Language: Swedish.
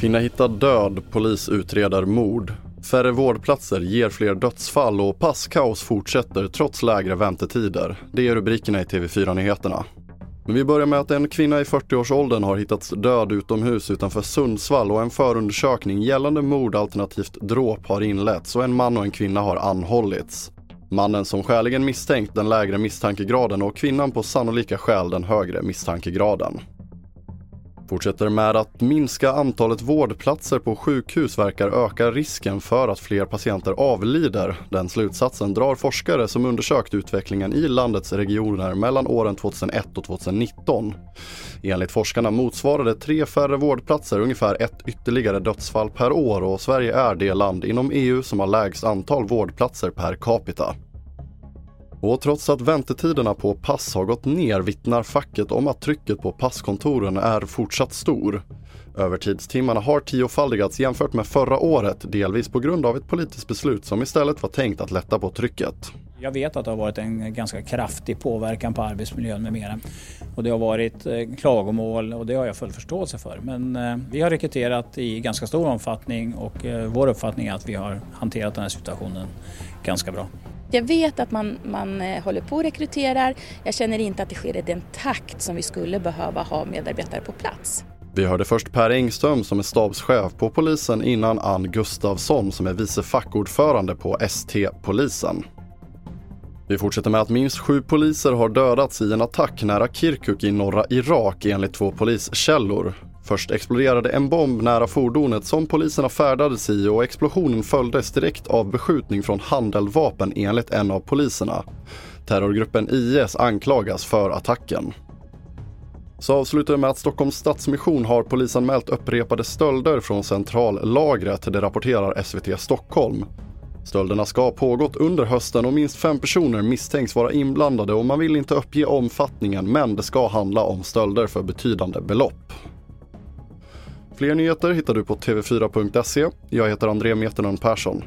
Kvinna hittad död, polis utreder mord. Färre vårdplatser ger fler dödsfall och passkaos fortsätter trots lägre väntetider. Det är rubrikerna i TV4-nyheterna. Men vi börjar med att en kvinna i 40-årsåldern har hittats död utomhus utanför Sundsvall och en förundersökning gällande mord alternativt dråp har inletts och en man och en kvinna har anhållits. Mannen som skäligen misstänkt den lägre misstankegraden och kvinnan på sannolika skäl den högre misstankegraden. Fortsätter med att minska antalet vårdplatser på sjukhus verkar öka risken för att fler patienter avlider. Den slutsatsen drar forskare som undersökt utvecklingen i landets regioner mellan åren 2001 och 2019. Enligt forskarna motsvarade tre färre vårdplatser ungefär ett ytterligare dödsfall per år och Sverige är det land inom EU som har lägst antal vårdplatser per capita. Och trots att väntetiderna på pass har gått ner vittnar facket om att trycket på passkontoren är fortsatt stor. Övertidstimmarna har tiofaldigats jämfört med förra året, delvis på grund av ett politiskt beslut som istället var tänkt att lätta på trycket. Jag vet att det har varit en ganska kraftig påverkan på arbetsmiljön med mera. Och det har varit eh, klagomål och det har jag full förståelse för. Men eh, vi har rekryterat i ganska stor omfattning och eh, vår uppfattning är att vi har hanterat den här situationen ganska bra. Jag vet att man, man håller på och rekryterar. Jag känner inte att det sker i den takt som vi skulle behöva ha medarbetare på plats. Vi hörde först Per Engström som är stabschef på polisen innan Ann Gustafsson som är vice fackordförande på ST-polisen. Vi fortsätter med att minst sju poliser har dödats i en attack nära Kirkuk i norra Irak enligt två poliskällor. Först exploderade en bomb nära fordonet som poliserna färdades i och explosionen följdes direkt av beskjutning från handeldvapen enligt en av poliserna. Terrorgruppen IS anklagas för attacken. Så avslutar vi med att Stockholms Stadsmission har polisanmält upprepade stölder från centrallagret, det rapporterar SVT Stockholm. Stölderna ska ha pågått under hösten och minst fem personer misstänks vara inblandade och man vill inte uppge omfattningen men det ska handla om stölder för betydande belopp. Fler nyheter hittar du på tv4.se. Jag heter André Meterlund Persson.